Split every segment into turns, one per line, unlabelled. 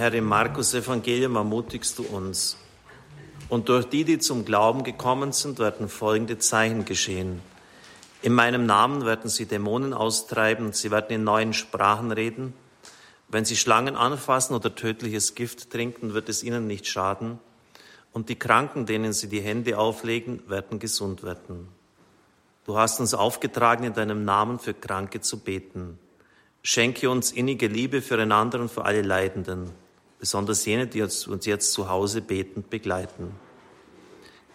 Herr, im Markus Evangelium ermutigst du uns. Und durch die, die zum Glauben gekommen sind, werden folgende Zeichen geschehen. In meinem Namen werden sie Dämonen austreiben, sie werden in neuen Sprachen reden. Wenn sie Schlangen anfassen oder tödliches Gift trinken, wird es ihnen nicht schaden. Und die Kranken, denen sie die Hände auflegen, werden gesund werden. Du hast uns aufgetragen, in deinem Namen für Kranke zu beten. Schenke uns innige Liebe füreinander und für alle Leidenden, besonders jene, die uns jetzt zu Hause betend begleiten.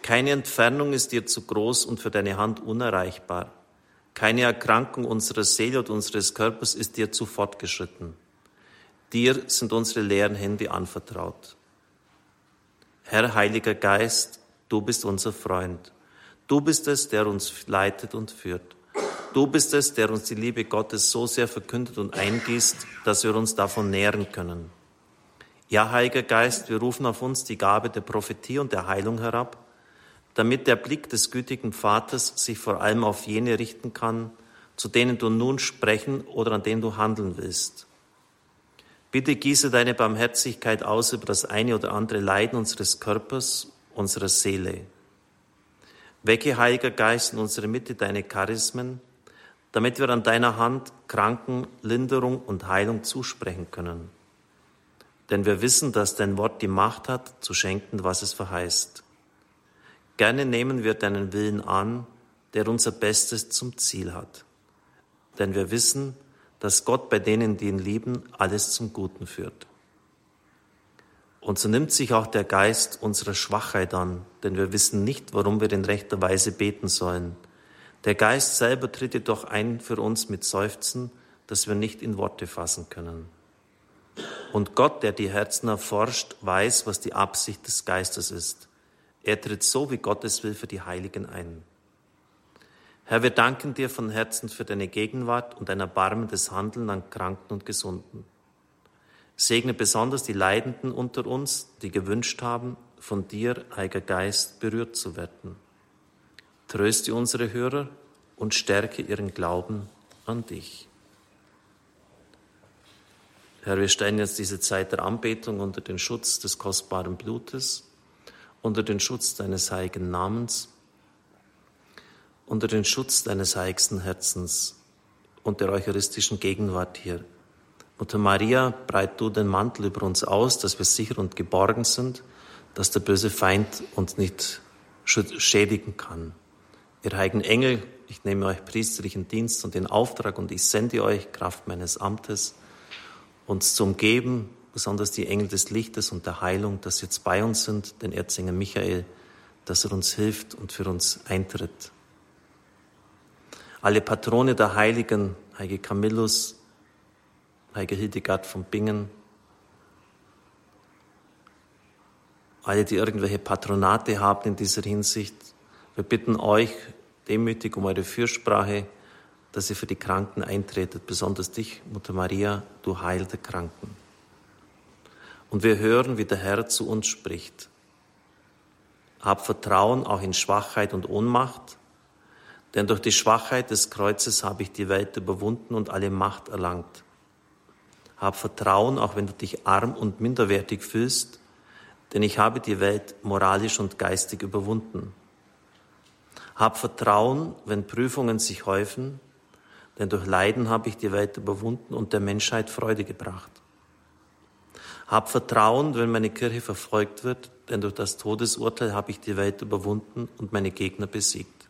Keine Entfernung ist dir zu groß und für deine Hand unerreichbar. Keine Erkrankung unserer Seele und unseres Körpers ist dir zu fortgeschritten. Dir sind unsere leeren Hände anvertraut. Herr Heiliger Geist, du bist unser Freund. Du bist es, der uns leitet und führt. Du bist es, der uns die Liebe Gottes so sehr verkündet und eingießt, dass wir uns davon nähren können. Ja, Heiliger Geist, wir rufen auf uns die Gabe der Prophetie und der Heilung herab, damit der Blick des gütigen Vaters sich vor allem auf jene richten kann, zu denen du nun sprechen oder an denen du handeln willst. Bitte gieße deine Barmherzigkeit aus über das eine oder andere Leiden unseres Körpers, unserer Seele. Wecke, Heiliger Geist, in unsere Mitte deine Charismen, damit wir an deiner Hand Kranken Linderung und Heilung zusprechen können. Denn wir wissen, dass dein Wort die Macht hat, zu schenken, was es verheißt. Gerne nehmen wir deinen Willen an, der unser Bestes zum Ziel hat. Denn wir wissen, dass Gott bei denen, die ihn lieben, alles zum Guten führt. Und so nimmt sich auch der Geist unserer Schwachheit an, denn wir wissen nicht, warum wir in rechter Weise beten sollen. Der Geist selber tritt jedoch ein für uns mit Seufzen, das wir nicht in Worte fassen können. Und Gott, der die Herzen erforscht, weiß, was die Absicht des Geistes ist. Er tritt so, wie Gottes will, für die Heiligen ein. Herr, wir danken dir von Herzen für deine Gegenwart und dein erbarmendes Handeln an Kranken und Gesunden. Segne besonders die Leidenden unter uns, die gewünscht haben, von dir, Heiliger Geist, berührt zu werden. Tröste unsere Hörer und stärke ihren Glauben an dich. Herr, wir stellen jetzt diese Zeit der Anbetung unter den Schutz des kostbaren Blutes, unter den Schutz deines heiligen Namens, unter den Schutz deines heiligsten Herzens und der eucharistischen Gegenwart hier. Mutter Maria, breit du den Mantel über uns aus, dass wir sicher und geborgen sind, dass der böse Feind uns nicht schädigen kann. Ihr heiligen Engel, ich nehme euch priesterlichen Dienst und den Auftrag und ich sende euch, Kraft meines Amtes, uns zu umgeben, besonders die Engel des Lichtes und der Heilung, dass jetzt bei uns sind, den Erzengel Michael, dass er uns hilft und für uns eintritt. Alle Patrone der Heiligen, Heilige Camillus, Heilige Hildegard von Bingen, alle, die irgendwelche Patronate haben in dieser Hinsicht, wir bitten euch demütig um eure Fürsprache, dass ihr für die Kranken eintretet, besonders dich, Mutter Maria, du Heil der Kranken. Und wir hören, wie der Herr zu uns spricht. Hab Vertrauen auch in Schwachheit und Ohnmacht, denn durch die Schwachheit des Kreuzes habe ich die Welt überwunden und alle Macht erlangt. Hab Vertrauen, auch wenn du dich arm und minderwertig fühlst, denn ich habe die Welt moralisch und geistig überwunden. Hab Vertrauen, wenn Prüfungen sich häufen, denn durch Leiden habe ich die Welt überwunden und der Menschheit Freude gebracht. Hab Vertrauen, wenn meine Kirche verfolgt wird, denn durch das Todesurteil habe ich die Welt überwunden und meine Gegner besiegt.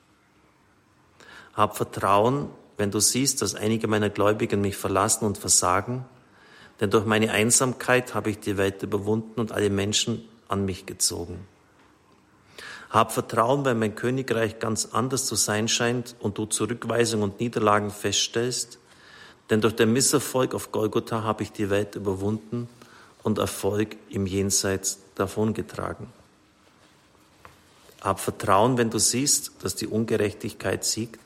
Hab Vertrauen, wenn du siehst, dass einige meiner Gläubigen mich verlassen und versagen, denn durch meine Einsamkeit habe ich die Welt überwunden und alle Menschen an mich gezogen. Hab Vertrauen, wenn mein Königreich ganz anders zu sein scheint und du Zurückweisung und Niederlagen feststellst, denn durch den Misserfolg auf Golgotha habe ich die Welt überwunden und Erfolg im Jenseits davongetragen. Hab Vertrauen, wenn du siehst, dass die Ungerechtigkeit siegt.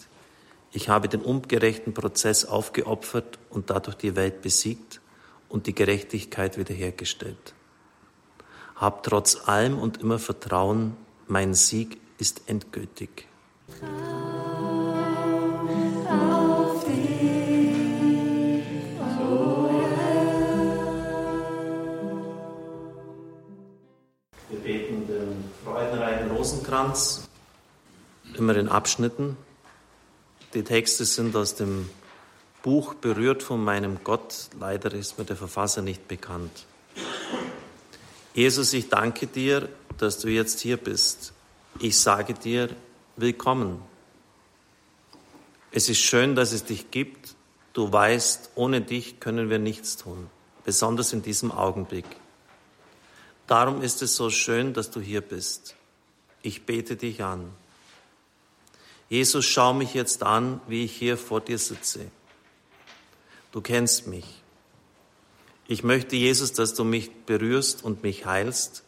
Ich habe den ungerechten Prozess aufgeopfert und dadurch die Welt besiegt und die Gerechtigkeit wiederhergestellt. Hab trotz allem und immer Vertrauen, mein Sieg ist endgültig. Wir beten den freudenreichen Rosenkranz, immer in Abschnitten. Die Texte sind aus dem Buch Berührt von meinem Gott. Leider ist mir der Verfasser nicht bekannt. Jesus, ich danke dir, dass du jetzt hier bist. Ich sage dir, willkommen. Es ist schön, dass es dich gibt. Du weißt, ohne dich können wir nichts tun, besonders in diesem Augenblick. Darum ist es so schön, dass du hier bist. Ich bete dich an. Jesus, schau mich jetzt an, wie ich hier vor dir sitze. Du kennst mich. Ich möchte, Jesus, dass du mich berührst und mich heilst,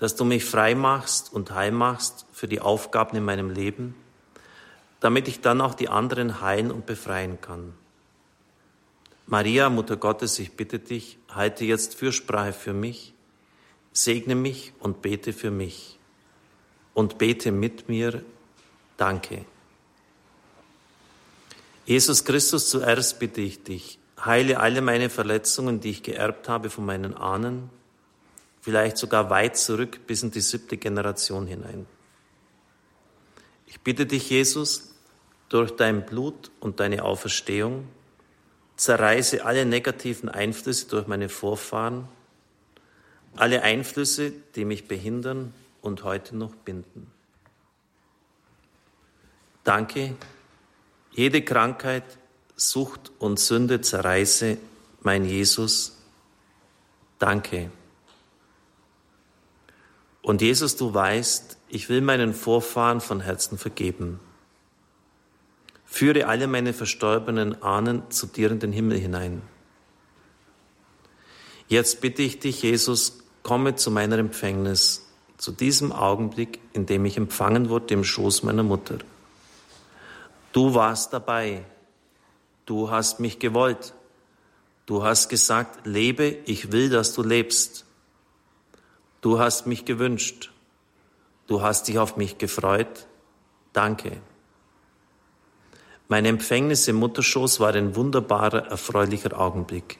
dass du mich frei machst und heil machst für die Aufgaben in meinem Leben, damit ich dann auch die anderen heilen und befreien kann. Maria, Mutter Gottes, ich bitte dich, halte jetzt Fürsprache für mich, segne mich und bete für mich und bete mit mir. Danke. Jesus Christus, zuerst bitte ich dich, heile alle meine Verletzungen, die ich geerbt habe von meinen Ahnen, vielleicht sogar weit zurück bis in die siebte Generation hinein. Ich bitte dich, Jesus, durch dein Blut und deine Auferstehung, zerreiße alle negativen Einflüsse durch meine Vorfahren, alle Einflüsse, die mich behindern und heute noch binden. Danke, jede Krankheit, Sucht und Sünde zerreiße, mein Jesus. Danke. Und Jesus, du weißt, ich will meinen Vorfahren von Herzen vergeben. Führe alle meine verstorbenen Ahnen zu dir in den Himmel hinein. Jetzt bitte ich dich, Jesus, komme zu meiner Empfängnis, zu diesem Augenblick, in dem ich empfangen wurde im Schoß meiner Mutter. Du warst dabei. Du hast mich gewollt. Du hast gesagt, lebe, ich will, dass du lebst. Du hast mich gewünscht. Du hast dich auf mich gefreut. Danke. Meine Empfängnis im Mutterschoß war ein wunderbarer, erfreulicher Augenblick.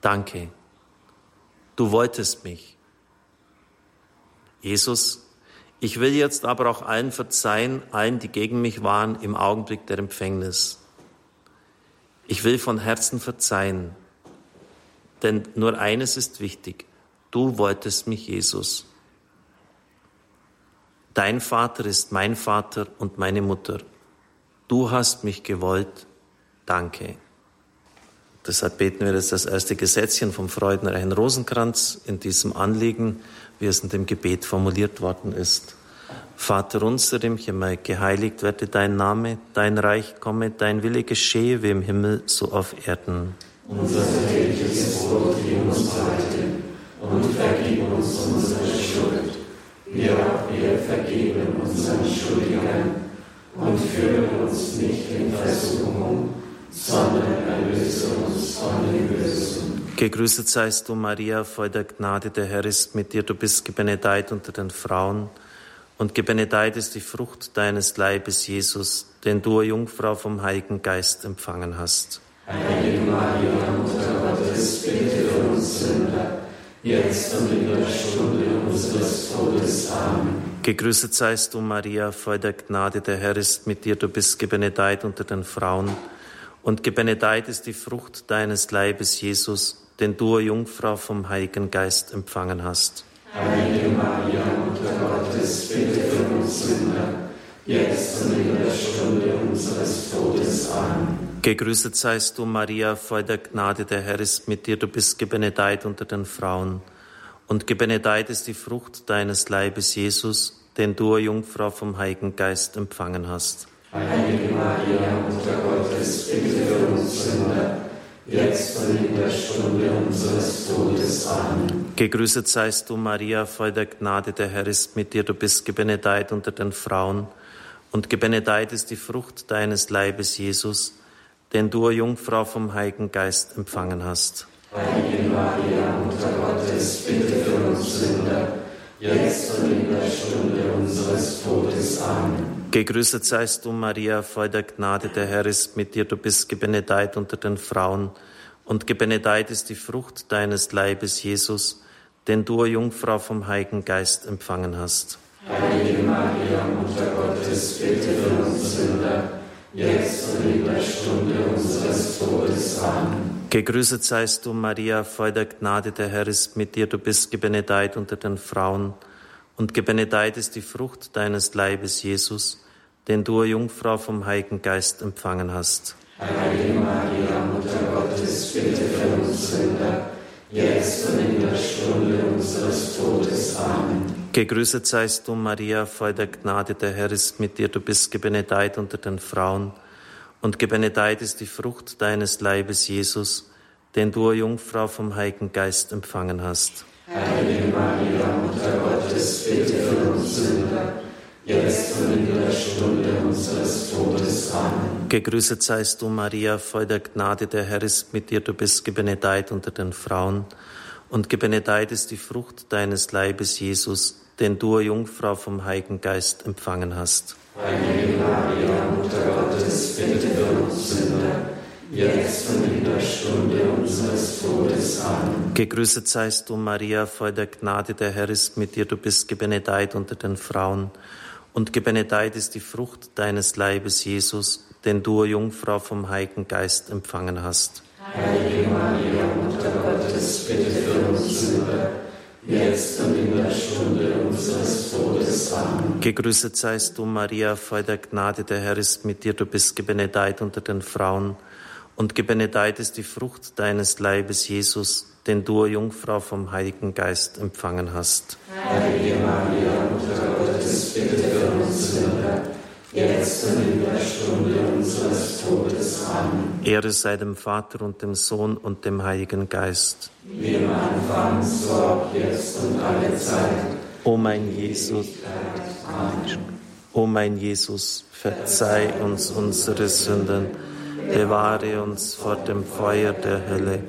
Danke. Du wolltest mich. Jesus, ich will jetzt aber auch allen verzeihen, allen, die gegen mich waren im Augenblick der Empfängnis. Ich will von Herzen verzeihen, denn nur eines ist wichtig. Du wolltest mich, Jesus. Dein Vater ist mein Vater und meine Mutter. Du hast mich gewollt. Danke. Deshalb beten wir jetzt das erste Gesetzchen vom freudenreichen Rosenkranz in diesem Anliegen wie es in dem Gebet formuliert worden ist. Vater unser im Himmel, geheiligt werde dein Name, dein Reich komme, dein Wille geschehe wie im Himmel, so auf Erden.
Unser tägliches Brot gib uns heute und vergib uns unsere Schuld, wie auch wir vergeben unseren Schuldigern und führe uns nicht in Versuchung, sondern erlöse uns von dem Bösen.
Gegrüßet seist du, Maria, voll der Gnade, der Herr ist mit dir. Du bist gebenedeit unter den Frauen. Und gebenedeit ist die Frucht deines Leibes, Jesus, den du, Jungfrau, vom Heiligen Geist empfangen hast.
Heilige Maria, Mutter Gottes, bitte für uns Sünder, jetzt und in der Stunde unseres Todes. Amen.
Gegrüßet seist du, Maria, voll der Gnade, der Herr ist mit dir. Du bist gebenedeit unter den Frauen. Und gebenedeit ist die Frucht deines Leibes, Jesus, den du, Jungfrau, vom Heiligen Geist empfangen hast.
Heilige Maria, Mutter Gottes, bitte für uns Sünder, jetzt und in der Stunde unseres Todes. Amen.
Gegrüßet seist du, Maria, voll der Gnade, der Herr ist mit dir, du bist gebenedeit unter den Frauen. Und gebenedeit ist die Frucht deines Leibes, Jesus, den du, Jungfrau, vom Heiligen Geist empfangen hast.
Heilige Maria, Mutter Gottes, bitte für uns Sünder, jetzt und in der Stunde unseres Todes. Amen.
Gegrüßet seist du, Maria, voll der Gnade, der Herr ist mit dir, du bist gebenedeit unter den Frauen, und gebenedeit ist die Frucht deines Leibes, Jesus, den du, Jungfrau, vom Heiligen Geist empfangen hast.
Heilige Maria, Mutter Gottes, bitte für uns Sünder, jetzt und in der Stunde unseres Todes. Amen.
Gegrüßet seist du, Maria, voll der Gnade, der Herr ist mit dir, du bist gebenedeit unter den Frauen, und gebenedeit ist die Frucht deines Leibes, Jesus, den du, Jungfrau, vom Heiligen Geist empfangen hast.
Heilige Maria, Mutter Gottes, bitte für uns Sünder, jetzt und in der Stunde unseres Todes. Amen.
Gegrüßet seist du, Maria, voll der Gnade, der Herr ist mit dir. Du bist gebenedeit unter den Frauen, und gebenedeit ist die Frucht deines Leibes, Jesus, den du, Jungfrau, vom Heiligen Geist empfangen hast.
Heilige Maria, Mutter Gottes, bitte für uns Sünder, jetzt und in der Stunde unseres Todes. Amen.
Gegrüßet seist du, Maria, voll der Gnade, der Herr ist mit dir. Du bist gebenedeit unter den Frauen, und gebenedeit ist die Frucht deines Leibes, Jesus, den du, Jungfrau, vom Heiligen Geist empfangen hast.
Heilige Maria, Mutter Gottes, bitte für uns Sünder, jetzt und in der Stunde unseres Todes. Amen.
Gegrüßet seist du, Maria, voll der Gnade, der Herr ist mit dir. Du bist gebenedeit unter den Frauen, und gebenedeit ist die Frucht deines Leibes, Jesus, den du, Jungfrau, vom Heiligen Geist empfangen hast.
Heilige Maria, Mutter Gottes, bitte für uns Sünder, jetzt und in der Stunde unseres Todes. Amen.
Gegrüßet seist du, Maria, voll der Gnade, der Herr ist mit dir. Du bist gebenedeit unter den Frauen, und gebenedeit ist die Frucht deines Leibes, Jesus, den du, Jungfrau, vom Heiligen Geist empfangen hast.
Heilige Maria, Mutter Gottes, bitte für uns Sünder, jetzt und in der Stunde unseres Todes. Amen.
Gegrüßet seist du, Maria, voll der Gnade, der Herr ist mit dir. Du bist gebenedeit unter den Frauen, und gebenedeit ist die Frucht deines Leibes, Jesus, den du, Jungfrau, vom Heiligen Geist empfangen hast.
Heilige Maria, Mutter Gottes, bitte für uns Sünder, jetzt und in der Stunde unseres Todes. Amen.
Ehre sei dem Vater und dem Sohn und dem Heiligen Geist.
Wie im Anfang, so auch jetzt und alle Zeit.
O mein Jesus, o mein Jesus, verzeih uns unsere Sünden, bewahre uns vor dem Feuer der Hölle,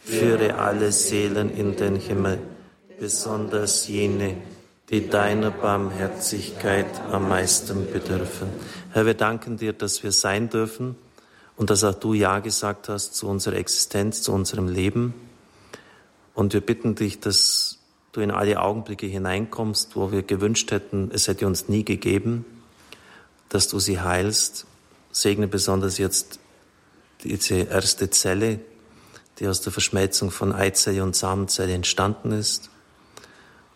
führe alle Seelen in den Himmel, besonders jene, die deiner Barmherzigkeit am meisten bedürfen. Herr, wir danken dir, dass wir sein dürfen und dass auch du Ja gesagt hast zu unserer Existenz, zu unserem Leben. Und wir bitten dich, dass du in alle Augenblicke hineinkommst, wo wir gewünscht hätten, es hätte uns nie gegeben, dass du sie heilst. Segne besonders jetzt diese erste Zelle, die aus der Verschmelzung von Eizelle und Samenzelle entstanden ist.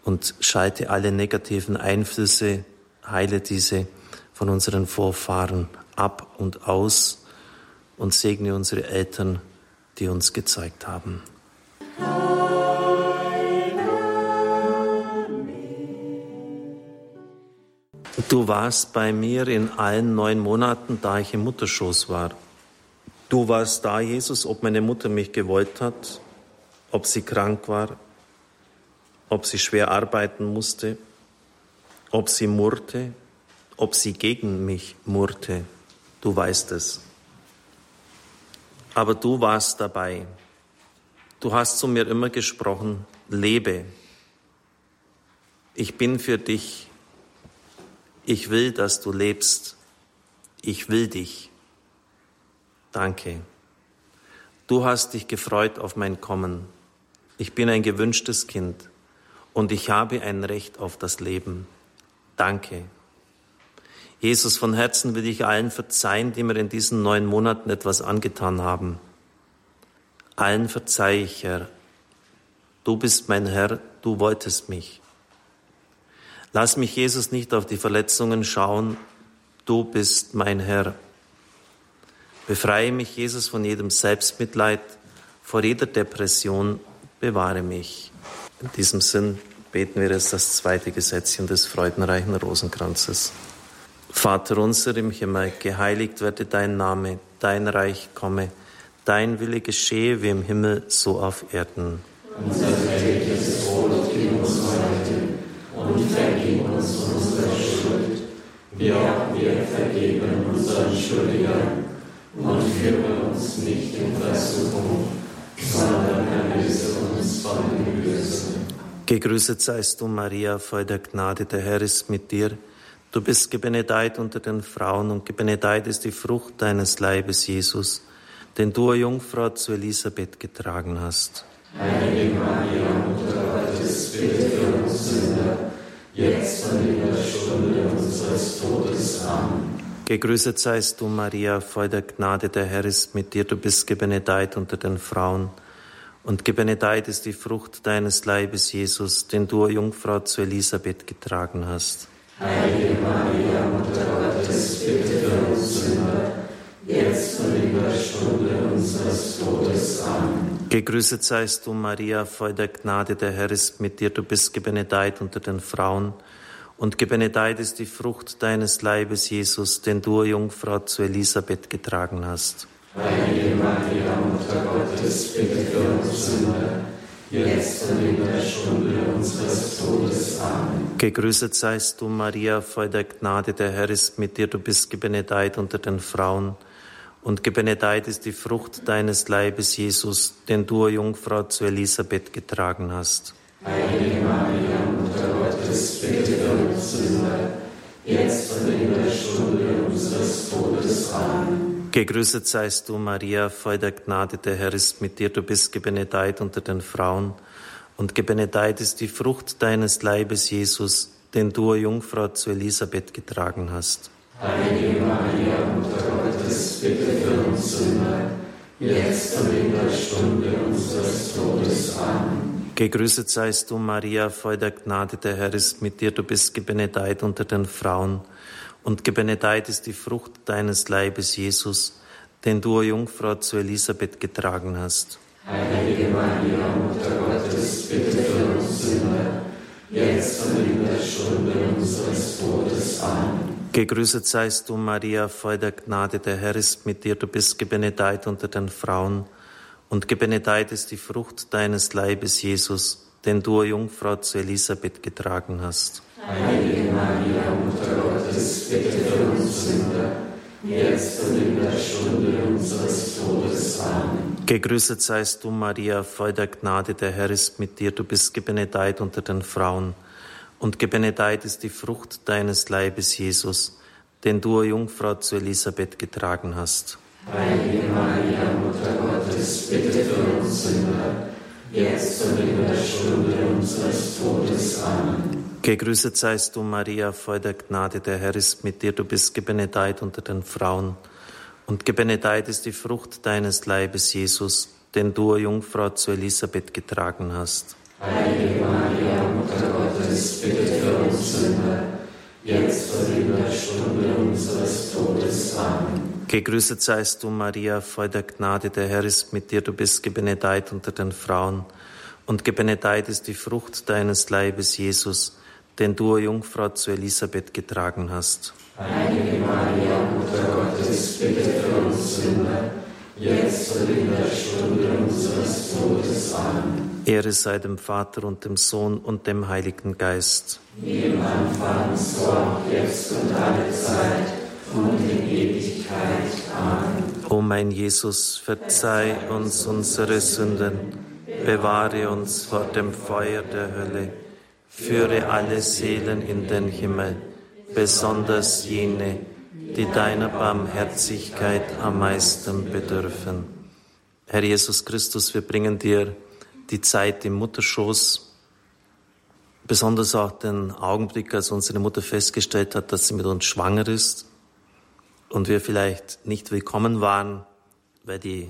Und schalte alle negativen Einflüsse, heile diese von unseren Vorfahren ab und aus und segne unsere Eltern, die uns gezeigt haben. Du warst bei mir in allen neun Monaten, da ich im Mutterschoß war. Du warst da, Jesus, ob meine Mutter mich gewollt hat, ob sie krank war, ob sie schwer arbeiten musste, ob sie murrte, ob sie gegen mich murrte. Du weißt es. Aber du warst dabei. Du hast zu mir immer gesprochen, lebe. Ich bin für dich. Ich will, dass du lebst. Ich will dich. Danke. Du hast dich gefreut auf mein Kommen. Ich bin ein gewünschtes Kind und ich habe ein Recht auf das Leben. Danke. Jesus, von Herzen will ich allen verzeihen, die mir in diesen neun Monaten etwas angetan haben. Allen verzeih ich, Herr. Du bist mein Herr, du wolltest mich. Lass mich, Jesus, nicht auf die Verletzungen schauen. Du bist mein Herr. Befreie mich, Jesus, von jedem Selbstmitleid, vor jeder Depression. Bewahre mich. In diesem Sinn beten wir jetzt das zweite Gesetzchen des freudenreichen Rosenkranzes. Vater unser im Himmel, geheiligt werde dein Name, dein Reich komme, dein Wille geschehe wie im Himmel, so auf Erden.
Unser tägliches Brot gib uns heute und vergib uns unsere Schuld, wie auch wir vergeben unseren Schuldigern. Und führe uns nicht in Versuchung, sondern erlöse uns von dem.
Gegrüßet seist du, Maria, voll der Gnade, der Herr ist mit dir. Du bist gebenedeit unter den Frauen und gebenedeit ist die Frucht deines Leibes, Jesus, den du, Jungfrau, zu Elisabeth getragen hast.
Heilige Maria, Mutter Gottes, bitte für uns Sünder, jetzt und in der Stunde unseres Todes. Amen.
Gegrüßet seist du, Maria, voll der Gnade, der Herr ist mit dir, du bist gebenedeit unter den Frauen. Und gebenedeit ist die Frucht deines Leibes, Jesus, den du, Jungfrau, zu Elisabeth getragen hast.
Heilige Maria, Mutter Gottes, bitte für uns Sünder, jetzt und in der Stunde unseres Todes. Amen.
Gegrüßet seist du, Maria, voll der Gnade, der Herr ist mit dir, du bist gebenedeit unter den Frauen. Und gebenedeit ist die Frucht deines Leibes, Jesus, den du, Jungfrau, zu Elisabeth getragen hast.
Heilige Maria, Mutter Gottes, bitte für uns Sünder, jetzt und in der Stunde unseres Todes. Amen.
Gegrüßet seist du, Maria, voll der Gnade, der Herr ist mit dir, du bist gebenedeit unter den Frauen. Und gebenedeit ist die Frucht deines Leibes, Jesus, den du, Jungfrau, zu Elisabeth getragen hast.
Heilige Maria, Mutter Gottes, bitte für uns Sünder, jetzt und in der Stunde unseres Todes. Amen.
Gegrüßet seist du, Maria, voll der Gnade, der Herr ist mit dir, du bist gebenedeit unter den Frauen. Und gebenedeit ist die Frucht deines Leibes, Jesus, den du, Jungfrau, zu Elisabeth getragen hast.
Heilige Maria, Mutter Gottes, bitte für uns Sünder, jetzt und in der Stunde unseres Todes. Amen.
Gegrüßet seist du, Maria, voll der Gnade, der Herr ist mit dir, du bist gebenedeit unter den Frauen. Und gebenedeit ist die Frucht deines Leibes, Jesus, den du, Jungfrau, zu Elisabeth getragen hast.
Heilige Maria, Mutter Gottes, bitte für uns Sünder, jetzt und in der Stunde unseres Todes. Amen.
Gegrüßet seist du, Maria, voll der Gnade, der Herr ist mit dir, du bist gebenedeit unter den Frauen. Und gebenedeit ist die Frucht deines Leibes, Jesus, den du, Jungfrau, zu Elisabeth getragen hast.
Heilige Maria, Mutter Gottes, bitte für uns Sünder, jetzt und in der Stunde unseres Todes. Amen.
Gegrüßet seist du, Maria, voll der Gnade, der Herr ist mit dir, du bist gebenedeit unter den Frauen. Und gebenedeit ist die Frucht deines Leibes, Jesus, den du, Jungfrau, zu Elisabeth getragen hast.
Heilige Maria, Mutter Gottes, bitte für uns Sünder, jetzt und in der Stunde unseres Todes. Amen.
Gegrüßet seist du, Maria, voll der Gnade, der Herr ist mit dir, du bist gebenedeit unter den Frauen. Und gebenedeit ist die Frucht deines Leibes, Jesus, den du, Jungfrau, zu Elisabeth getragen hast.
Heilige Maria, Mutter Gottes, bitte für uns Sünder, jetzt und in der Stunde unseres Todes. Amen.
Gegrüßet seist du, Maria, voll der Gnade, der Herr ist mit dir, du bist gebenedeit unter den Frauen. Und gebenedeit ist die Frucht deines Leibes, Jesus, den du, Jungfrau, zu Elisabeth getragen hast.
Heilige Maria, Mutter Gottes, bitte für uns Sünder, jetzt und in der Stunde unseres Todes. Amen.
Ehre sei dem Vater und dem Sohn und dem Heiligen Geist.
Wie im Anfang, so auch jetzt und alle Zeit und in Ewigkeit. Amen.
O mein Jesus, verzeih uns unsere Sünden, bewahre uns vor dem Feuer der Hölle, führe alle Seelen in den Himmel, besonders jene, die deiner Barmherzigkeit am meisten bedürfen. Herr Jesus Christus, wir bringen dir die Zeit im Mutterschoß, besonders auch den Augenblick, als unsere Mutter festgestellt hat, dass sie mit uns schwanger ist und wir vielleicht nicht willkommen waren, weil die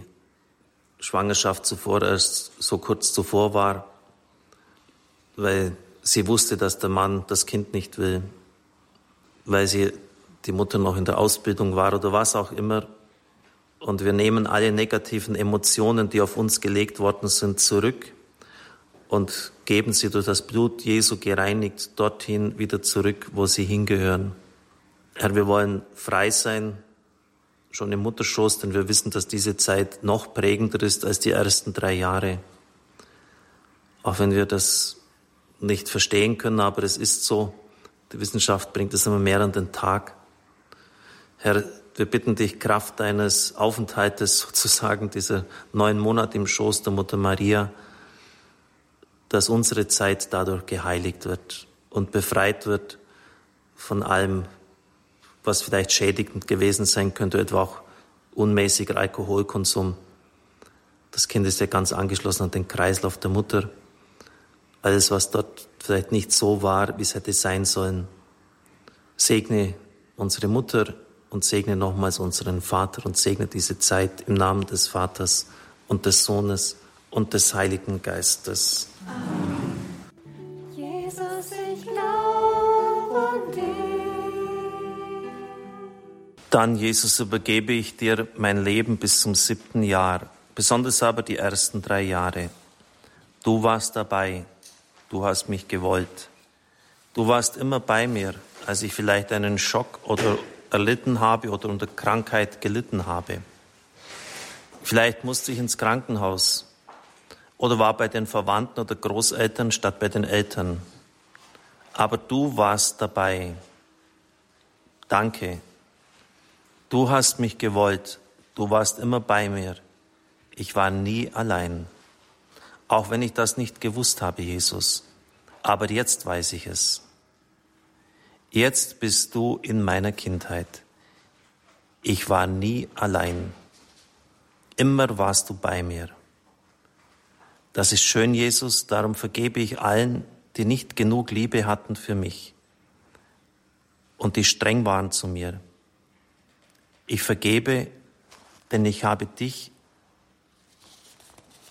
Schwangerschaft zuvor erst so kurz zuvor war, weil sie wusste, dass der Mann das Kind nicht will, weil sie die Mutter noch in der Ausbildung war oder was auch immer. Und wir nehmen alle negativen Emotionen, die auf uns gelegt worden sind, zurück und geben sie durch das Blut Jesu gereinigt dorthin wieder zurück, wo sie hingehören. Herr, wir wollen frei sein, schon im Mutterschoß, denn wir wissen, dass diese Zeit noch prägender ist als die ersten drei Jahre. Auch wenn wir das nicht verstehen können, aber es ist so. Die Wissenschaft bringt es immer mehr an den Tag. Herr, wir bitten dich, Kraft deines Aufenthaltes sozusagen, dieser neun Monate im Schoß der Mutter Maria, dass unsere Zeit dadurch geheiligt wird und befreit wird von allem, was vielleicht schädigend gewesen sein könnte, etwa auch unmäßiger Alkoholkonsum. Das Kind ist ja ganz angeschlossen an den Kreislauf der Mutter. Alles, was dort vielleicht nicht so war, wie es hätte sein sollen. Segne unsere Mutter und segne nochmals unseren Vater und segne diese Zeit im Namen des Vaters und des Sohnes und des Heiligen Geistes. Amen. Jesus, ich glaube an dich. Dann, Jesus, übergebe ich dir mein Leben bis zum siebten Jahr, besonders aber die ersten drei Jahre. Du warst dabei, du hast mich gewollt. Du warst immer bei mir, als ich vielleicht einen Schock oder erlitten habe oder unter Krankheit gelitten habe. Vielleicht musste ich ins Krankenhaus oder war bei den Verwandten oder Großeltern statt bei den Eltern. Aber du warst dabei. Danke. Du hast mich gewollt. Du warst immer bei mir. Ich war nie allein. Auch wenn ich das nicht gewusst habe, Jesus. Aber jetzt weiß ich es. Jetzt bist du in meiner Kindheit. Ich war nie allein. Immer warst du bei mir. Das ist schön, Jesus, darum vergebe ich allen, die nicht genug Liebe hatten für mich und die streng waren zu mir. Ich vergebe, denn ich habe dich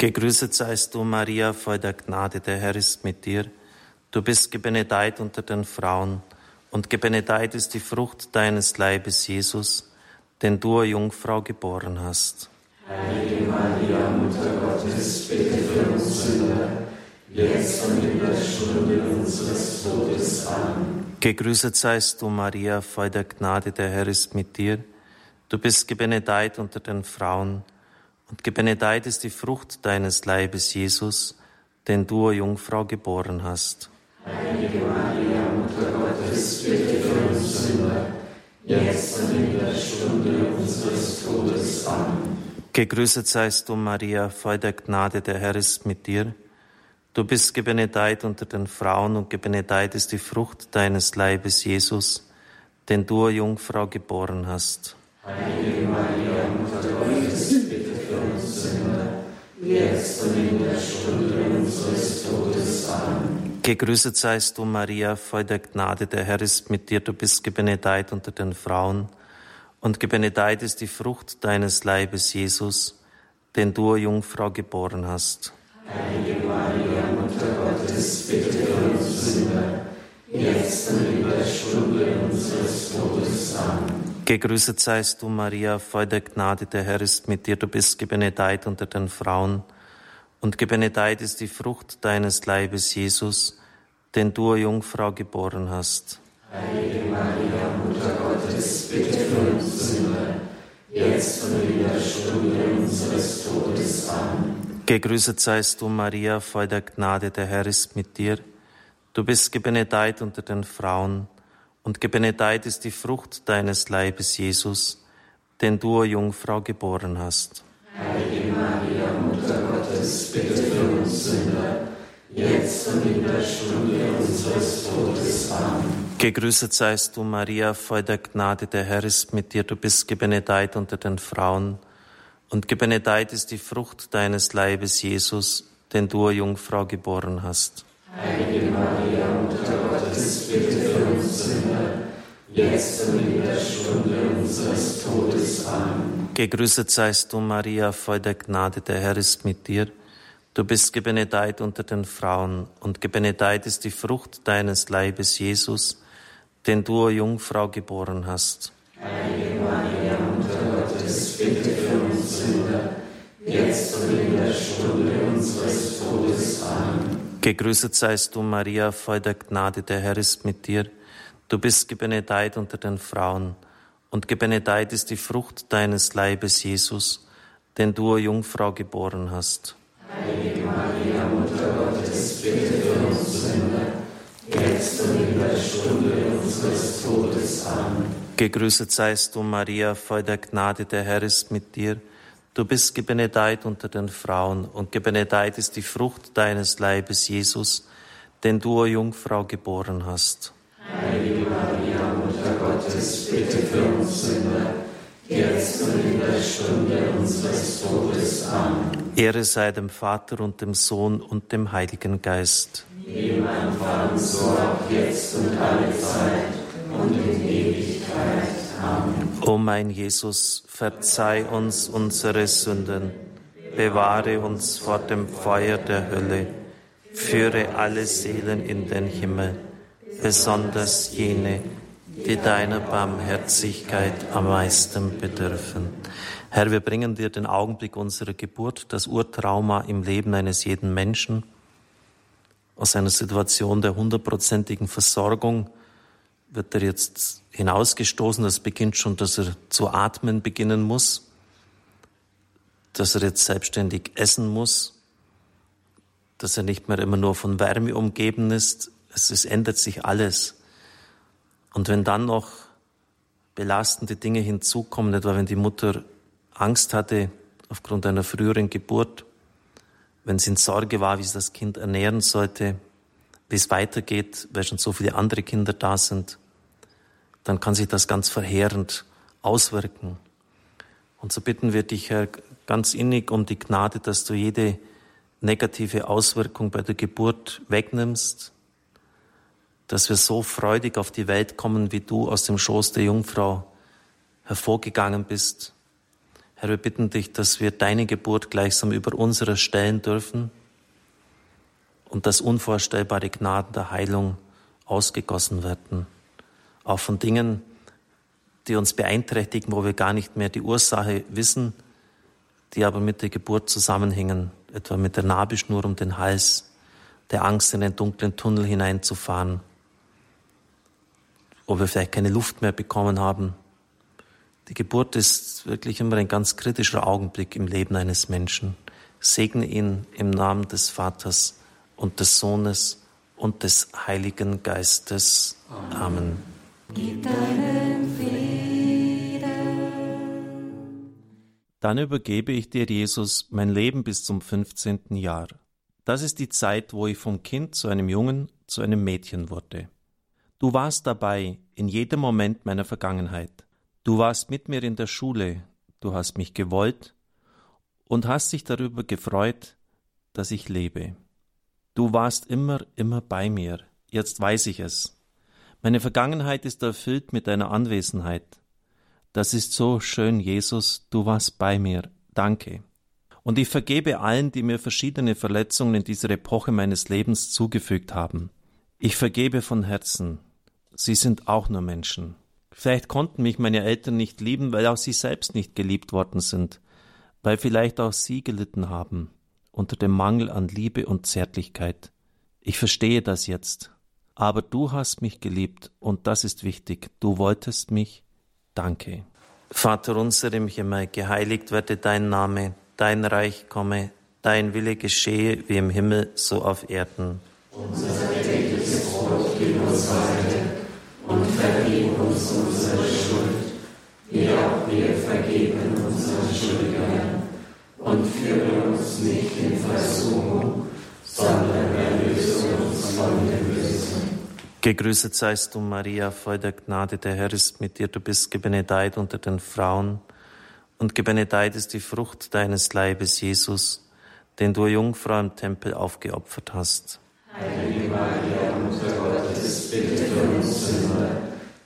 Gegrüßet seist du, Maria, voll der Gnade, der Herr ist mit dir. Du bist gebenedeit unter den Frauen und gebenedeit ist die Frucht deines Leibes, Jesus, den du, Jungfrau, geboren hast.
Heilige Maria, Mutter Gottes, bitte für uns Sünder, jetzt und in der Stunde unseres Todes. Amen.
Gegrüßet seist du, Maria, voll der Gnade, der Herr ist mit dir. Du bist gebenedeit unter den Frauen, und gebenedeit ist die Frucht deines Leibes, Jesus, den du, Jungfrau, geboren hast.
Heilige Maria, Mutter Gottes, bitte für uns Sünder, jetzt und in der Stunde unseres Todes. Amen.
Gegrüßet seist du, Maria, voll der Gnade, der Herr ist mit dir. Du bist gebenedeit unter den Frauen und gebenedeit ist die Frucht deines Leibes, Jesus, den du, Jungfrau, geboren hast.
Heilige Maria, Mutter Gottes, bitte für uns Sünder, jetzt und in der Stunde unseres Todes. Amen.
Gegrüßet seist du, Maria, voll der Gnade, der Herr ist mit dir, du bist gebenedeit unter den Frauen, und gebenedeit ist die Frucht deines Leibes, Jesus, den du, Jungfrau, geboren hast.
Heilige Maria, Mutter Gottes, bitte für uns Sünder, jetzt und in der Stunde unseres Todes. Amen.
Gegrüßet seist du, Maria, voll der Gnade, der Herr ist mit dir, du bist gebenedeit unter den Frauen, und gebenedeit ist die Frucht deines Leibes, Jesus, den du, Jungfrau, geboren hast.
Heilige Maria, Mutter Gottes, bitte für uns Sünder, jetzt und in der Stunde unseres Todes. Amen.
Gegrüßet seist du, Maria, voll der Gnade, der Herr ist mit dir. Du bist gebenedeit unter den Frauen, und gebenedeit ist die Frucht deines Leibes, Jesus, den du, Jungfrau, geboren hast.
Heilige Maria, Mutter Gottes, bitte für uns Sünder, jetzt und in der Stunde unseres Todes. Amen.
Gegrüßet seist du, Maria, voll der Gnade, der Herr ist mit dir, du bist gebenedeit unter den Frauen, und gebenedeit ist die Frucht deines Leibes, Jesus, den du, Jungfrau, geboren hast.
Heilige Maria, Mutter Gottes, bitte für uns Sünder, jetzt und in der Stunde unseres Todes. Amen.
Gegrüßet seist du, Maria, voll der Gnade, der Herr ist mit dir. Du bist gebenedeit unter den Frauen, und gebenedeit ist die Frucht deines Leibes, Jesus, den du, Jungfrau, geboren hast.
Heilige Maria, Mutter Gottes, bitte für uns Sünder, jetzt und in der Stunde unseres Todes. Amen.
Gegrüßet seist du, Maria, voll der Gnade, der Herr ist mit dir. Du bist gebenedeit unter den Frauen, und gebenedeit ist die Frucht deines Leibes, Jesus, den du, Jungfrau, geboren hast.
Heilige Maria, Mutter Gottes, bitte für uns Sünder, jetzt unseres Todes. Amen.
Gegrüßet seist du, Maria, voll der Gnade, der Herr ist mit dir. Du bist gebenedeit unter den Frauen und gebenedeit ist die Frucht deines Leibes, Jesus, den du, o Jungfrau, geboren hast.
Heilige Maria, Mutter Gottes, bitte für uns Sünder, jetzt und in der Stunde unseres Todes. Amen.
Ehre sei dem Vater und dem Sohn und dem Heiligen Geist.
Wie im Anfang, so auch jetzt und alle Zeit und in Ewigkeit. Amen.
O mein Jesus, verzeih uns unsere Sünden, bewahre uns vor dem Feuer der Hölle, führe alle Seelen in den Himmel, besonders jene, die deiner Barmherzigkeit am meisten bedürfen. Herr, wir bringen dir den Augenblick unserer Geburt, das Urtrauma im Leben eines jeden Menschen, aus einer Situation der hundertprozentigen Versorgung wird er jetzt hinausgestoßen. Das beginnt schon, dass er zu atmen beginnen muss, dass er jetzt selbstständig essen muss, dass er nicht mehr immer nur von Wärme umgeben ist. Es, es ändert sich alles. Und wenn dann noch belastende Dinge hinzukommen, etwa wenn die Mutter Angst hatte aufgrund einer früheren Geburt, wenn sie in Sorge war, wie sie das Kind ernähren sollte, wie es weitergeht, weil schon so viele andere Kinder da sind, dann kann sich das ganz verheerend auswirken. Und so bitten wir dich, Herr, ganz innig um die Gnade, dass du jede negative Auswirkung bei der Geburt wegnimmst, dass wir so freudig auf die Welt kommen, wie du aus dem Schoß der Jungfrau hervorgegangen bist. Herr, wir bitten dich, dass wir deine Geburt gleichsam über unserer stellen dürfen und dass unvorstellbare Gnaden der Heilung ausgegossen werden. Auch von Dingen, die uns beeinträchtigen, wo wir gar nicht mehr die Ursache wissen, die aber mit der Geburt zusammenhängen, etwa mit der Nabelschnur um den Hals, der Angst, in einen dunklen Tunnel hineinzufahren, wo wir vielleicht keine Luft mehr bekommen haben. Die Geburt ist wirklich immer ein ganz kritischer Augenblick im Leben eines Menschen. Segne ihn im Namen des Vaters und des Sohnes und des Heiligen Geistes. Amen.
Gib deinen Frieden.
Dann übergebe ich dir, Jesus, mein Leben bis zum 15. Jahr. Das ist die Zeit, wo ich vom Kind zu einem Jungen, zu einem Mädchen wurde. Du warst dabei in jedem Moment meiner Vergangenheit. Du warst mit mir in der Schule, du hast mich gewollt und hast dich darüber gefreut, dass ich lebe. Du warst immer, immer bei mir. Jetzt weiß ich es. Meine Vergangenheit ist erfüllt mit deiner Anwesenheit. Das ist so schön, Jesus, du warst bei mir. Danke. Und ich vergebe allen, die mir verschiedene Verletzungen in dieser Epoche meines Lebens zugefügt haben. Ich vergebe von Herzen. Sie sind auch nur Menschen. Vielleicht konnten mich meine Eltern nicht lieben, weil auch sie selbst nicht geliebt worden sind, weil vielleicht auch sie gelitten haben unter dem Mangel an Liebe und Zärtlichkeit. Ich verstehe das jetzt. Aber du hast mich geliebt und das ist wichtig. Du wolltest mich. Danke. Vater unser im Himmel, geheiligt werde dein Name, dein Reich komme, dein Wille geschehe wie im Himmel, so auf Erden.
Unser tägliches Brot gib uns heute und vergib uns unsere Schuld, wie auch wir vergeben unseren Schuldigern. Und führe uns nicht in Versuchung, sondern erlöse uns von dem Bösen.
Gegrüßet seist du, Maria, voll der Gnade, der Herr ist mit dir. Du bist gebenedeit unter den Frauen und gebenedeit ist die Frucht deines Leibes, Jesus, den du, Jungfrau, im Tempel aufgeopfert hast.
Heilige Maria, Mutter Gottes, bitte für uns Sünder,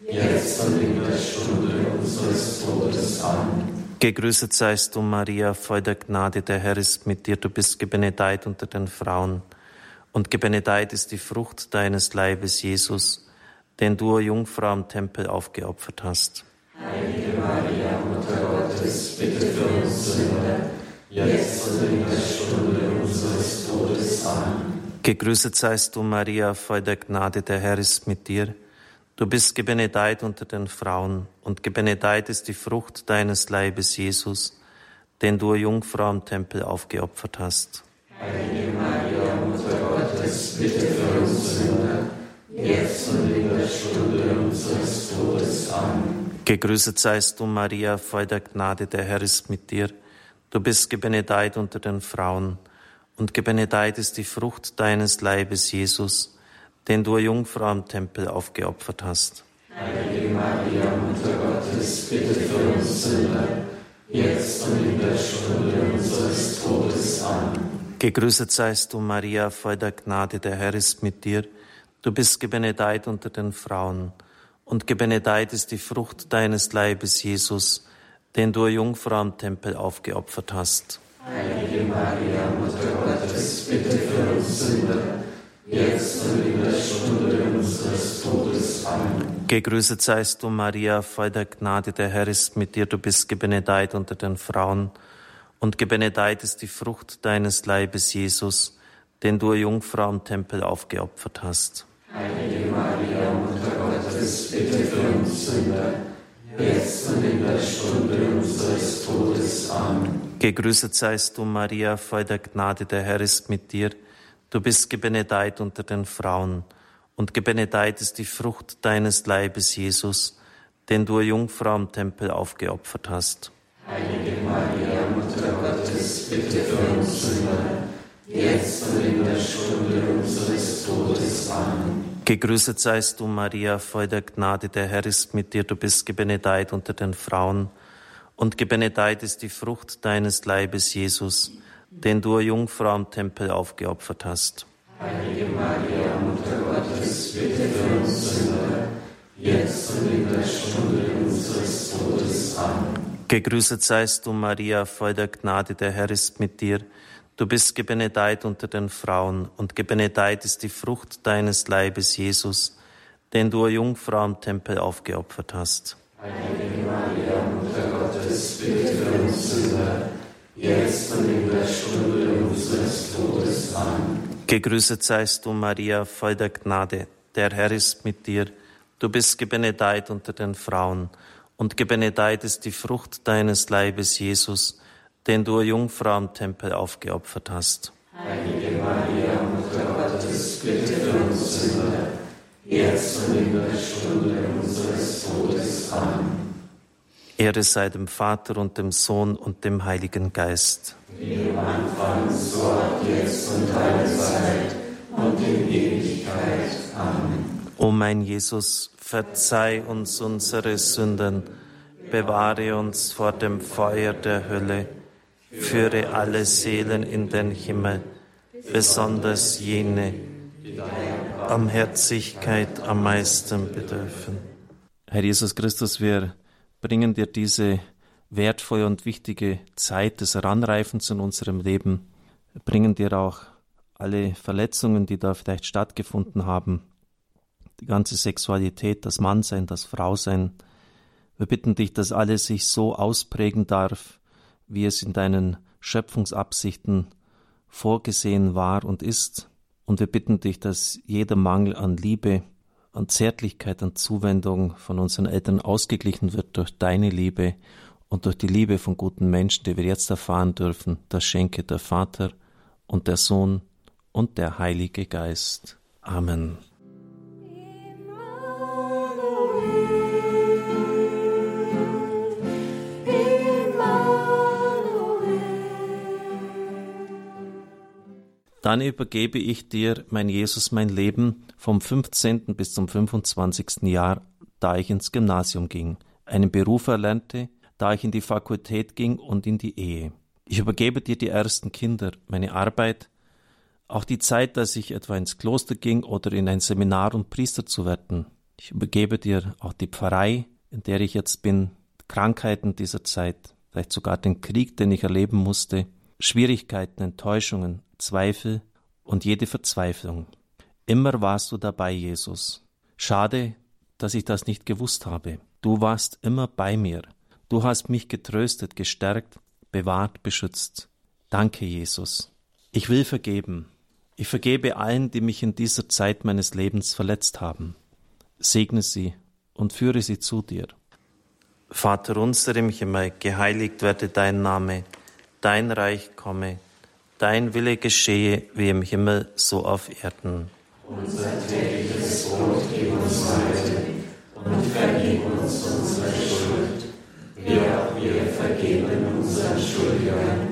jetzt und in der Stunde unseres Todes. Amen.
Gegrüßet seist du, Maria, voll der Gnade, der Herr ist mit dir. Du bist gebenedeit unter den Frauen und gebenedeit ist die Frucht deines Leibes, Jesus, den du, o Jungfrau, im Tempel aufgeopfert hast.
Heilige Maria, Mutter Gottes, bitte für uns Sünder, jetzt und in der Stunde unseres Todes. Amen.
Gegrüßet seist du, Maria, voll der Gnade, der Herr ist mit dir. Du bist gebenedeit unter den Frauen und gebenedeit ist die Frucht deines Leibes, Jesus, den du, Jungfrau, im Tempel aufgeopfert hast.
Heilige Maria, Mutter Gottes, bitte für uns Sünder, jetzt und in der Stunde unseres
Gegrüßet seist du, Maria, voll der Gnade, der Herr ist mit dir. Du bist gebenedeit unter den Frauen, gebenedeit ist die Frucht deines Leibes, Jesus, den du, Jungfrau, am Tempel aufgeopfert hast.
Heilige Maria, Mutter Gottes, bitte für uns Sünder, jetzt und in der Stunde unseres Todes. Amen.
Gegrüßet seist du, Maria, voll der Gnade, der Herr ist mit dir. Du bist gebenedeit unter den Frauen, und gebenedeit ist die Frucht deines Leibes, Jesus, den du, Jungfrau, am Tempel aufgeopfert hast.
Heilige Maria, Mutter Gottes, bitte für uns Sünder, jetzt und in der Stunde unseres Todes. Amen.
Gegrüßet seist du, Maria, voll der Gnade, der Herr ist mit dir. Du bist gebenedeit unter den Frauen, und gebenedeit ist die Frucht deines Leibes, Jesus, den du, Jungfrau, am Tempel aufgeopfert hast.
Heilige Maria, Mutter Gottes, bitte für uns Sünder, jetzt und in der Stunde unseres Todes. Amen.
Gegrüßet seist du, Maria, voll der Gnade, der Herr ist mit dir. Du bist gebenedeit unter den Frauen, und gebenedeit ist die Frucht deines Leibes, Jesus, den du, Jungfrau, am Tempel aufgeopfert hast.
Heilige Maria, Mutter Gottes, bitte für uns Sünder, jetzt und in der Stunde unseres Todes. Amen.
Gegrüßet seist du, Maria, voll der Gnade, der Herr ist mit dir. Du bist gebenedeit unter den Frauen, und gebenedeit ist die Frucht deines Leibes, Jesus, den du, Jungfrau, am Tempel aufgeopfert hast.
Heilige Maria, Mutter Gottes, bitte für uns Sünder, jetzt und in der Stunde unseres Todes. Amen.
Gegrüßet seist du, Maria, voll der Gnade, der Herr ist mit dir. Du bist gebenedeit unter den Frauen, und gebenedeit ist die Frucht deines Leibes, Jesus, den du, Jungfrau, am Tempel aufgeopfert hast.
Heilige Maria, Mutter Gottes, bitte für uns Sünder, jetzt und in der Stunde unseres Todes. Amen.
Gegrüßet seist du, Maria, voll der Gnade, der Herr ist mit dir. Du bist gebenedeit unter den Frauen, und gebenedeit ist die Frucht deines Leibes, Jesus, den du, Jungfrau, am Tempel aufgeopfert hast.
Heilige Maria, Mutter Gottes, bitte für uns Sünder, jetzt und in der Stunde unseres Todes. Amen.
Ehre sei dem Vater und dem Sohn und dem Heiligen Geist.
Wie am Anfang, so auch jetzt und alle Zeit und in Ewigkeit. Amen.
O mein Jesus, verzeih uns unsere Sünden, bewahre uns vor dem Feuer der Hölle, führe alle Seelen in den Himmel, besonders jene, die deiner Barmherzigkeit am meisten bedürfen. Herr Jesus Christus, wir bringen dir diese wertvolle und wichtige Zeit des Heranreifens in unserem Leben, wir bringen dir auch alle Verletzungen, die da vielleicht stattgefunden haben, die ganze Sexualität, das Mannsein, das Frausein. Wir bitten dich, dass alles sich so ausprägen darf, wie es in deinen Schöpfungsabsichten vorgesehen war und ist. Und wir bitten dich, dass jeder Mangel an Liebe, an Zärtlichkeit, an Zuwendung von unseren Eltern ausgeglichen wird durch deine Liebe und durch die Liebe von guten Menschen, die wir jetzt erfahren dürfen. Das schenke der Vater und der Sohn und der Heilige Geist. Amen. Dann übergebe ich dir, mein Jesus, mein Leben vom 15. bis zum 25. Jahr, da ich ins Gymnasium ging, einen Beruf erlernte, da ich in die Fakultät ging und in die Ehe. Ich übergebe dir die ersten Kinder, meine Arbeit, auch die Zeit, dass ich etwa ins Kloster ging oder in ein Seminar, um Priester zu werden. Ich übergebe dir auch die Pfarrei, in der ich jetzt bin, Krankheiten dieser Zeit, vielleicht sogar den Krieg, den ich erleben musste, Schwierigkeiten, Enttäuschungen, Zweifel und jede Verzweiflung. Immer warst du dabei, Jesus. Schade, dass ich das nicht gewusst habe. Du warst immer bei mir. Du hast mich getröstet, gestärkt, bewahrt, beschützt. Danke, Jesus. Ich will vergeben. Ich vergebe allen, die mich in dieser Zeit meines Lebens verletzt haben. Segne sie und führe sie zu dir. Vater unser im Himmel, geheiligt werde dein Name, dein Reich komme, dein Wille geschehe wie im Himmel, so auf Erden.
Unser tägliches Brot gib uns heute und vergib uns unsere Schuld, wie auch wir vergeben unseren Schuldigern.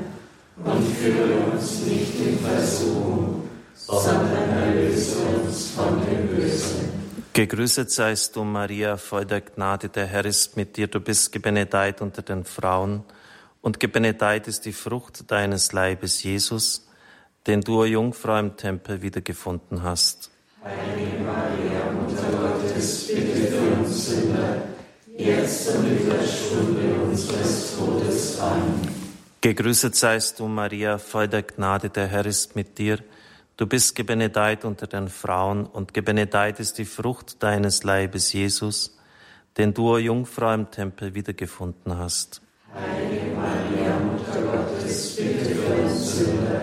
Und führe uns nicht in Versuchung, sondern erlöse uns von dem Bösen.
Gegrüßet seist du, Maria, voll der Gnade, der Herr ist mit dir. Du bist gebenedeit unter den Frauen, und gebenedeit ist die Frucht deines Leibes, Jesus, den du, o Jungfrau, im Tempel wiedergefunden hast.
Heilige Maria, Mutter Gottes, bitte für uns Sünder, jetzt und in der Stunde unseres Todes. Amen.
Gegrüßet seist du, Maria, voll der Gnade, der Herr ist mit dir. Du bist gebenedeit unter den Frauen, und gebenedeit ist die Frucht deines Leibes, Jesus, den du, o Jungfrau, im Tempel wiedergefunden hast.
Heilige Maria, Mutter Gottes, bitte für uns Sünder,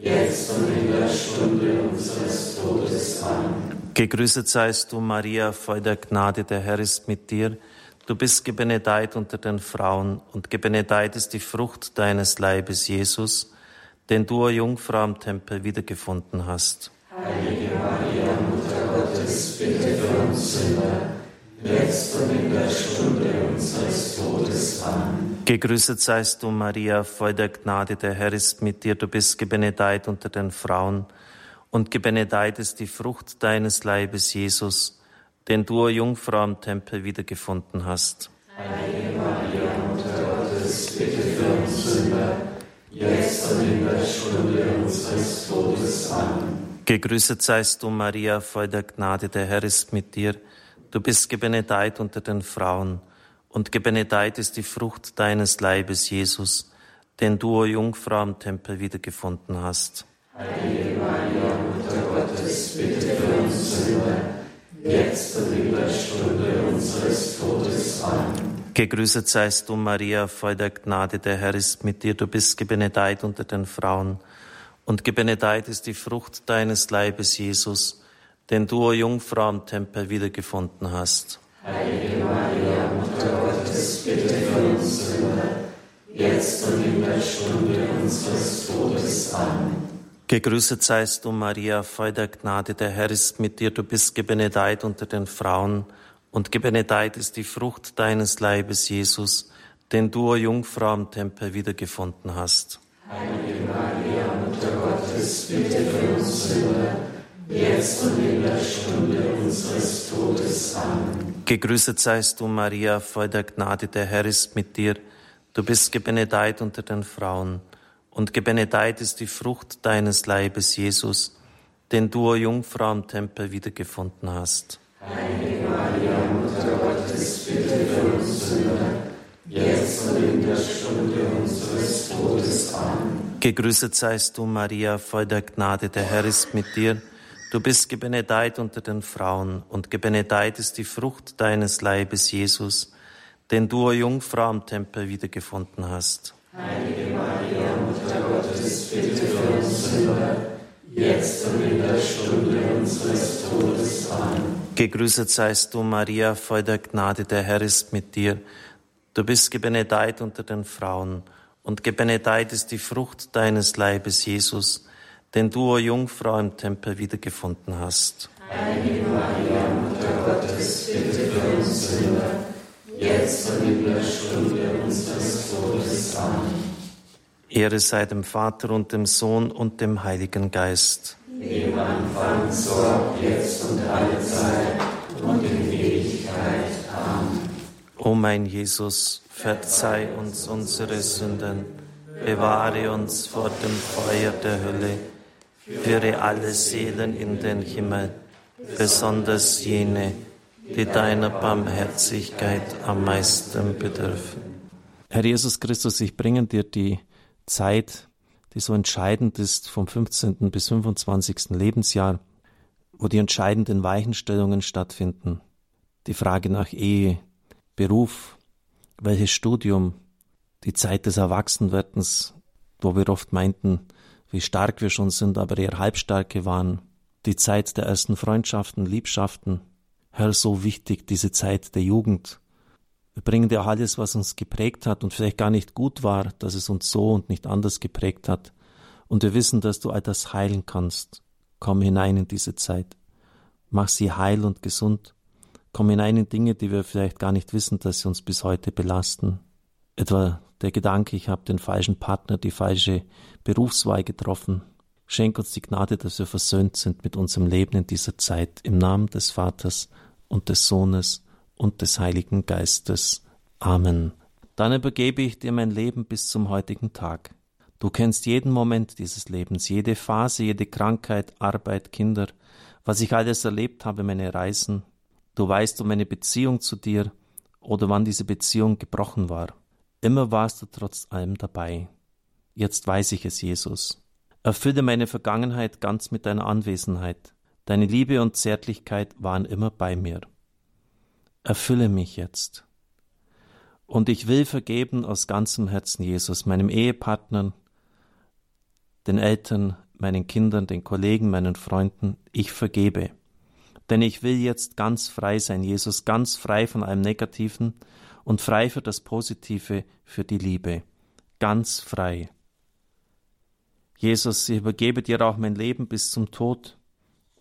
jetzt und in der Stunde unseres Todes. Amen.
Gegrüßet seist du, Maria, voll der Gnade, der Herr ist mit dir. Du bist gebenedeit unter den Frauen, und gebenedeit ist die Frucht deines Leibes, Jesus, den du, o Jungfrau, im Tempel wiedergefunden hast.
Heilige Maria, Mutter Gottes, bitte für uns Sünder, jetzt und in der Stunde unseres Todes. Amen.
Gegrüßet seist du, Maria, voll der Gnade, der Herr ist mit dir. Du bist gebenedeit unter den Frauen, und gebenedeit ist die Frucht deines Leibes, Jesus, den du, Jungfrau, im Tempel wiedergefunden hast.
Heilige Maria, Mutter Gottes, bitte für uns Sünder, jetzt und in der Stunde unseres Todes. Amen.
Gegrüßet seist du, Maria, voll der Gnade, der Herr ist mit dir. Du bist gebenedeit unter den Frauen, und gebenedeit ist die Frucht deines Leibes, Jesus, den du, o Jungfrau, im Tempel wiedergefunden hast.
Heilige Maria, Mutter Gottes, bitte für uns Sünder, jetzt und in der Stunde unseres Todes. Amen.
Gegrüßet seist du, Maria, voll der Gnade, der Herr ist mit dir. Du bist gebenedeit unter den Frauen, und gebenedeit ist die Frucht deines Leibes, Jesus, den du, o Jungfrau, im Tempel wiedergefunden hast.
Heilige Maria, Mutter Gottes, bitte für uns Sünder, jetzt und in der Stunde unseres Todes. Amen.
Gegrüßet seist du, Maria, voll der Gnade, der Herr ist mit dir. Du bist gebenedeit unter den Frauen, und gebenedeit ist die Frucht deines Leibes, Jesus, den du, o Jungfrau, im Tempel wiedergefunden hast.
Heilige Maria, Mutter Gottes, bitte für uns Sünder, jetzt und in der Stunde unseres Todes. Amen.
Gegrüßet seist du, Maria, voll der Gnade, der Herr ist mit dir. Du bist gebenedeit unter den Frauen, und gebenedeit ist die Frucht deines Leibes, Jesus, den du, o Jungfrau, im Tempel wiedergefunden hast.
Heilige Maria, Mutter Gottes, bitte für uns Sünder, jetzt und in der Stunde unseres Todes. Amen.
Gegrüßet seist du, Maria, voll der Gnade, der Herr ist mit dir. Du bist gebenedeit unter den Frauen, und gebenedeit ist die Frucht deines Leibes, Jesus, den du, o Jungfrau, im Tempel wiedergefunden hast.
Heilige Maria, Mutter Gottes, bitte für uns Sünder, jetzt und in der Stunde unseres Todes. Amen.
Gegrüßet seist du, Maria, voll der Gnade, der Herr ist mit dir. Du bist gebenedeit unter den Frauen, und gebenedeit ist die Frucht deines Leibes, Jesus, den du, o Jungfrau, im Tempel wiedergefunden hast.
Heilige Maria, Mutter Gottes, bitte für uns Sünder, jetzt und in der Stunde unseres Todes. Amen.
Ehre sei dem Vater und dem Sohn und dem Heiligen Geist.
Im Anfang, so auch jetzt und alle Zeit und in Ewigkeit. Amen.
O mein Jesus, verzeih uns unsere Sünden, bewahre uns vor dem Feuer der Hölle, führe alle Seelen in den Himmel, besonders jene, die deiner Barmherzigkeit am meisten bedürfen. Herr Jesus Christus, ich bringe dir die Zeit, die so entscheidend ist, vom 15. bis 25. Lebensjahr, wo die entscheidenden Weichenstellungen stattfinden. Die Frage nach Ehe, Beruf, welches Studium, die Zeit des Erwachsenwerdens, wo wir oft meinten, wie stark wir schon sind, aber eher halbstarke waren, die Zeit der ersten Freundschaften, Liebschaften, Herr, so wichtig, diese Zeit der Jugend. Wir bringen dir alles, was uns geprägt hat und vielleicht gar nicht gut war, dass es uns so und nicht anders geprägt hat. Und wir wissen, dass du all das heilen kannst. Komm hinein in diese Zeit. Mach sie heil und gesund. kommen hinein in Dinge, die wir vielleicht gar nicht wissen, dass sie uns bis heute belasten. Etwa der Gedanke, ich habe den falschen Partner, die falsche Berufswahl getroffen. Schenk uns die Gnade, dass wir versöhnt sind mit unserem Leben in dieser Zeit. Im Namen des Vaters und des Sohnes und des Heiligen Geistes. Amen. Dann übergebe ich dir mein Leben bis zum heutigen Tag. Du kennst jeden Moment dieses Lebens, jede Phase, jede Krankheit, Arbeit, Kinder, was ich alles erlebt habe, meine Reisen. Du weißt um meine Beziehung zu dir oder wann diese Beziehung gebrochen war. Immer warst du trotz allem dabei. Jetzt weiß ich es, Jesus. Erfülle meine Vergangenheit ganz mit deiner Anwesenheit. Deine Liebe und Zärtlichkeit waren immer bei mir. Erfülle mich jetzt. Und ich will vergeben aus ganzem Herzen, Jesus, meinem Ehepartner, den Eltern, meinen Kindern, den Kollegen, meinen Freunden. Ich vergebe. Denn ich will jetzt ganz frei sein, Jesus, ganz frei von allem Negativen und frei für das Positive, für die Liebe. Ganz frei. Jesus, ich übergebe dir auch mein Leben bis zum Tod.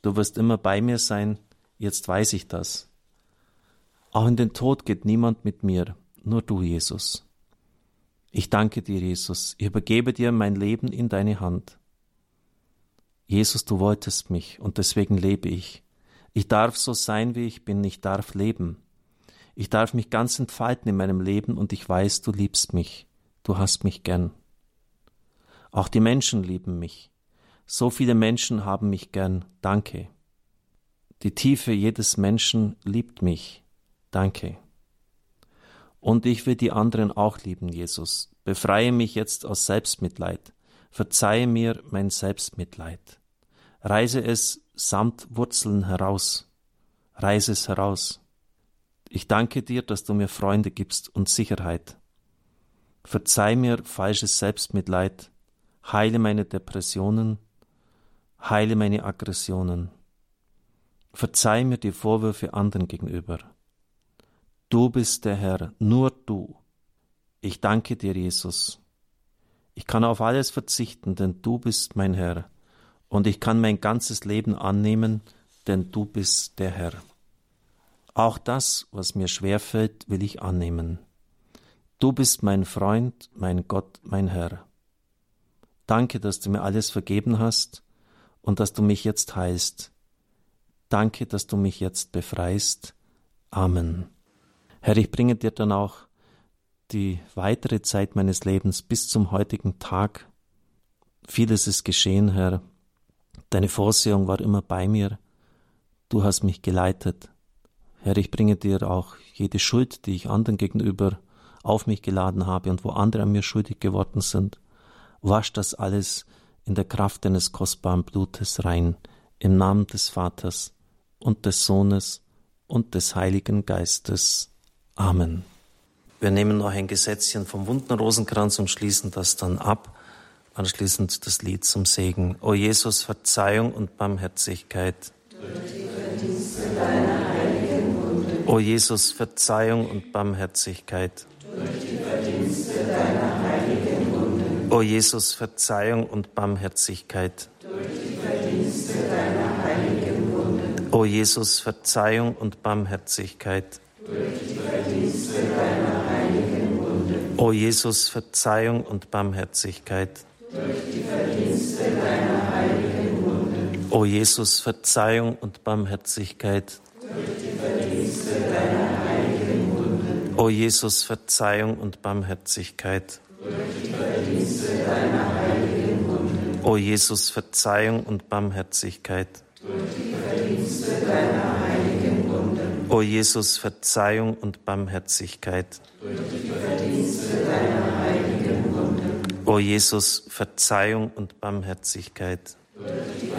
Du wirst immer bei mir sein, jetzt weiß ich das. Auch in den Tod geht niemand mit mir, nur du, Jesus. Ich danke dir, Jesus, ich übergebe dir mein Leben in deine Hand. Jesus, du wolltest mich und deswegen lebe ich. Ich darf so sein, wie ich bin, ich darf leben. Ich darf mich ganz entfalten in meinem Leben und ich weiß, du liebst mich, du hast mich gern. Auch die Menschen lieben mich. So viele Menschen haben mich gern. Danke. Die Tiefe jedes Menschen liebt mich. Danke. Und ich will die anderen auch lieben, Jesus. Befreie mich jetzt aus Selbstmitleid. Verzeihe mir mein Selbstmitleid. Reise es samt Wurzeln heraus. Reise es heraus. Ich danke dir, dass du mir Freunde gibst und Sicherheit. Verzeih mir falsches Selbstmitleid. Heile meine Depressionen. Heile meine Aggressionen. Verzeih mir die Vorwürfe anderen gegenüber. Du bist der Herr, nur du. Ich danke dir, Jesus. Ich kann auf alles verzichten, denn du bist mein Herr, und ich kann mein ganzes Leben annehmen, denn du bist der Herr. Auch das, was mir schwerfällt, will ich annehmen. Du bist mein Freund, mein Gott, mein Herr. Danke, dass du mir alles vergeben hast und dass du mich jetzt heilst. Danke, dass du mich jetzt befreist. Amen. Herr, ich bringe dir dann auch die weitere Zeit meines Lebens bis zum heutigen Tag. Vieles ist geschehen, Herr. Deine Vorsehung war immer bei mir. Du hast mich geleitet. Herr, ich bringe dir auch jede Schuld, die ich anderen gegenüber auf mich geladen habe und wo andere an mir schuldig geworden sind. Wasch das alles in der Kraft deines kostbaren Blutes rein, im Namen des Vaters und des Sohnes und des Heiligen Geistes. Amen. Wir nehmen noch ein Gesetzchen vom wunden Rosenkranz und schließen das dann ab. Anschließend das Lied zum Segen. O Jesus, Verzeihung und Barmherzigkeit. O Jesus, Verzeihung und Barmherzigkeit. Durch die Verdienste deiner heiligen Wunde. O Jesus, Verzeihung und Barmherzigkeit. Durch die Verdienste deiner heiligen Wunde. O Jesus, Verzeihung und Barmherzigkeit. Durch die Verdienste deiner heiligen Wunde. O Jesus, Verzeihung und Barmherzigkeit. Durch die Verdienste deiner heiligen Wunde. O Jesus, Verzeihung und Barmherzigkeit. Durch die O Jesus, Verzeihung und Barmherzigkeit. Durch die deiner. O Jesus, Verzeihung und Barmherzigkeit. Durch die deiner. O Jesus, Verzeihung und Barmherzigkeit. Durch die deiner. O Jesus, Verzeihung und Barmherzigkeit. Durch die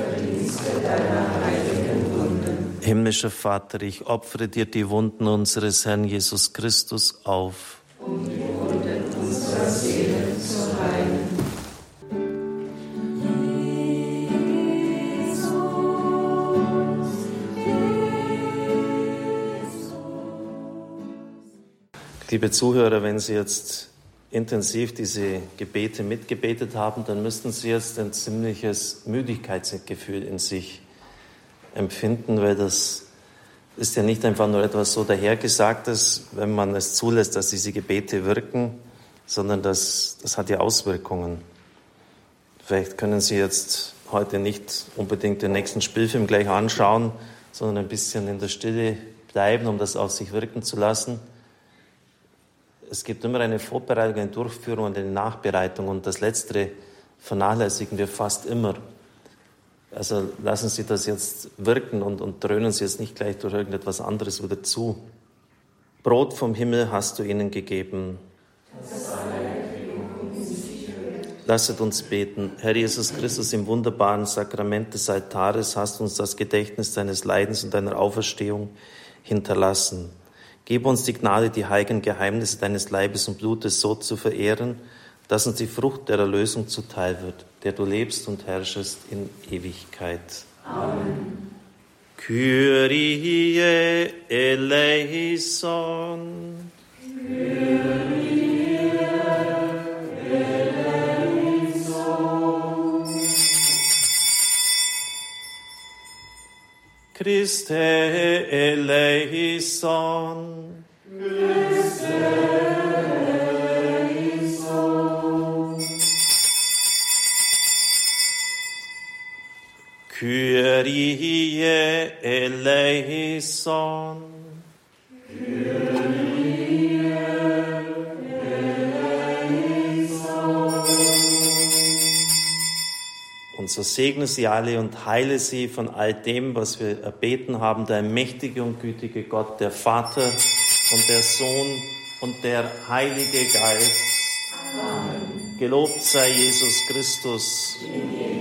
Himmlischer Vater, ich opfere dir die Wunden unseres Herrn Jesus Christus auf. Um die Wunden unserer Seele zu heilen. Liebe Zuhörer, wenn Sie jetzt intensiv diese Gebete mitgebetet haben, dann müssten Sie jetzt ein ziemliches Müdigkeitsgefühl in sich empfinden, weil das ist ja nicht einfach nur etwas so dahergesagtes, wenn man es zulässt, dass diese Gebete wirken, sondern das, das hat ja Auswirkungen. Vielleicht können Sie jetzt heute nicht unbedingt den nächsten Spielfilm gleich anschauen, sondern ein bisschen in der Stille bleiben, um das auf sich wirken zu lassen. Es gibt immer eine Vorbereitung, eine Durchführung und eine Nachbereitung und das Letztere vernachlässigen wir fast immer. Also lassen Sie das jetzt wirken und, und dröhnen Sie jetzt nicht gleich durch irgendetwas anderes wieder zu. Brot vom Himmel hast du ihnen gegeben. Lasset uns beten. Herr Jesus Christus, im wunderbaren Sakrament des Altares hast uns das Gedächtnis deines Leidens und deiner Auferstehung hinterlassen. Gib uns die Gnade, die heiligen Geheimnisse deines Leibes und Blutes so zu verehren, dass uns die Frucht der Erlösung zuteil wird, der du lebst und herrschest in Ewigkeit. Amen. Kyrie eleison. Kyrie eleison. Christe eleison. Christe Kyrie eleison. Kyrie eleison. Und so segne sie alle und heile sie von all dem, was wir erbeten haben, der mächtige und gütige Gott, der Vater und der Sohn und der Heilige Geist. Amen. Gelobt sei Jesus Christus. Amen.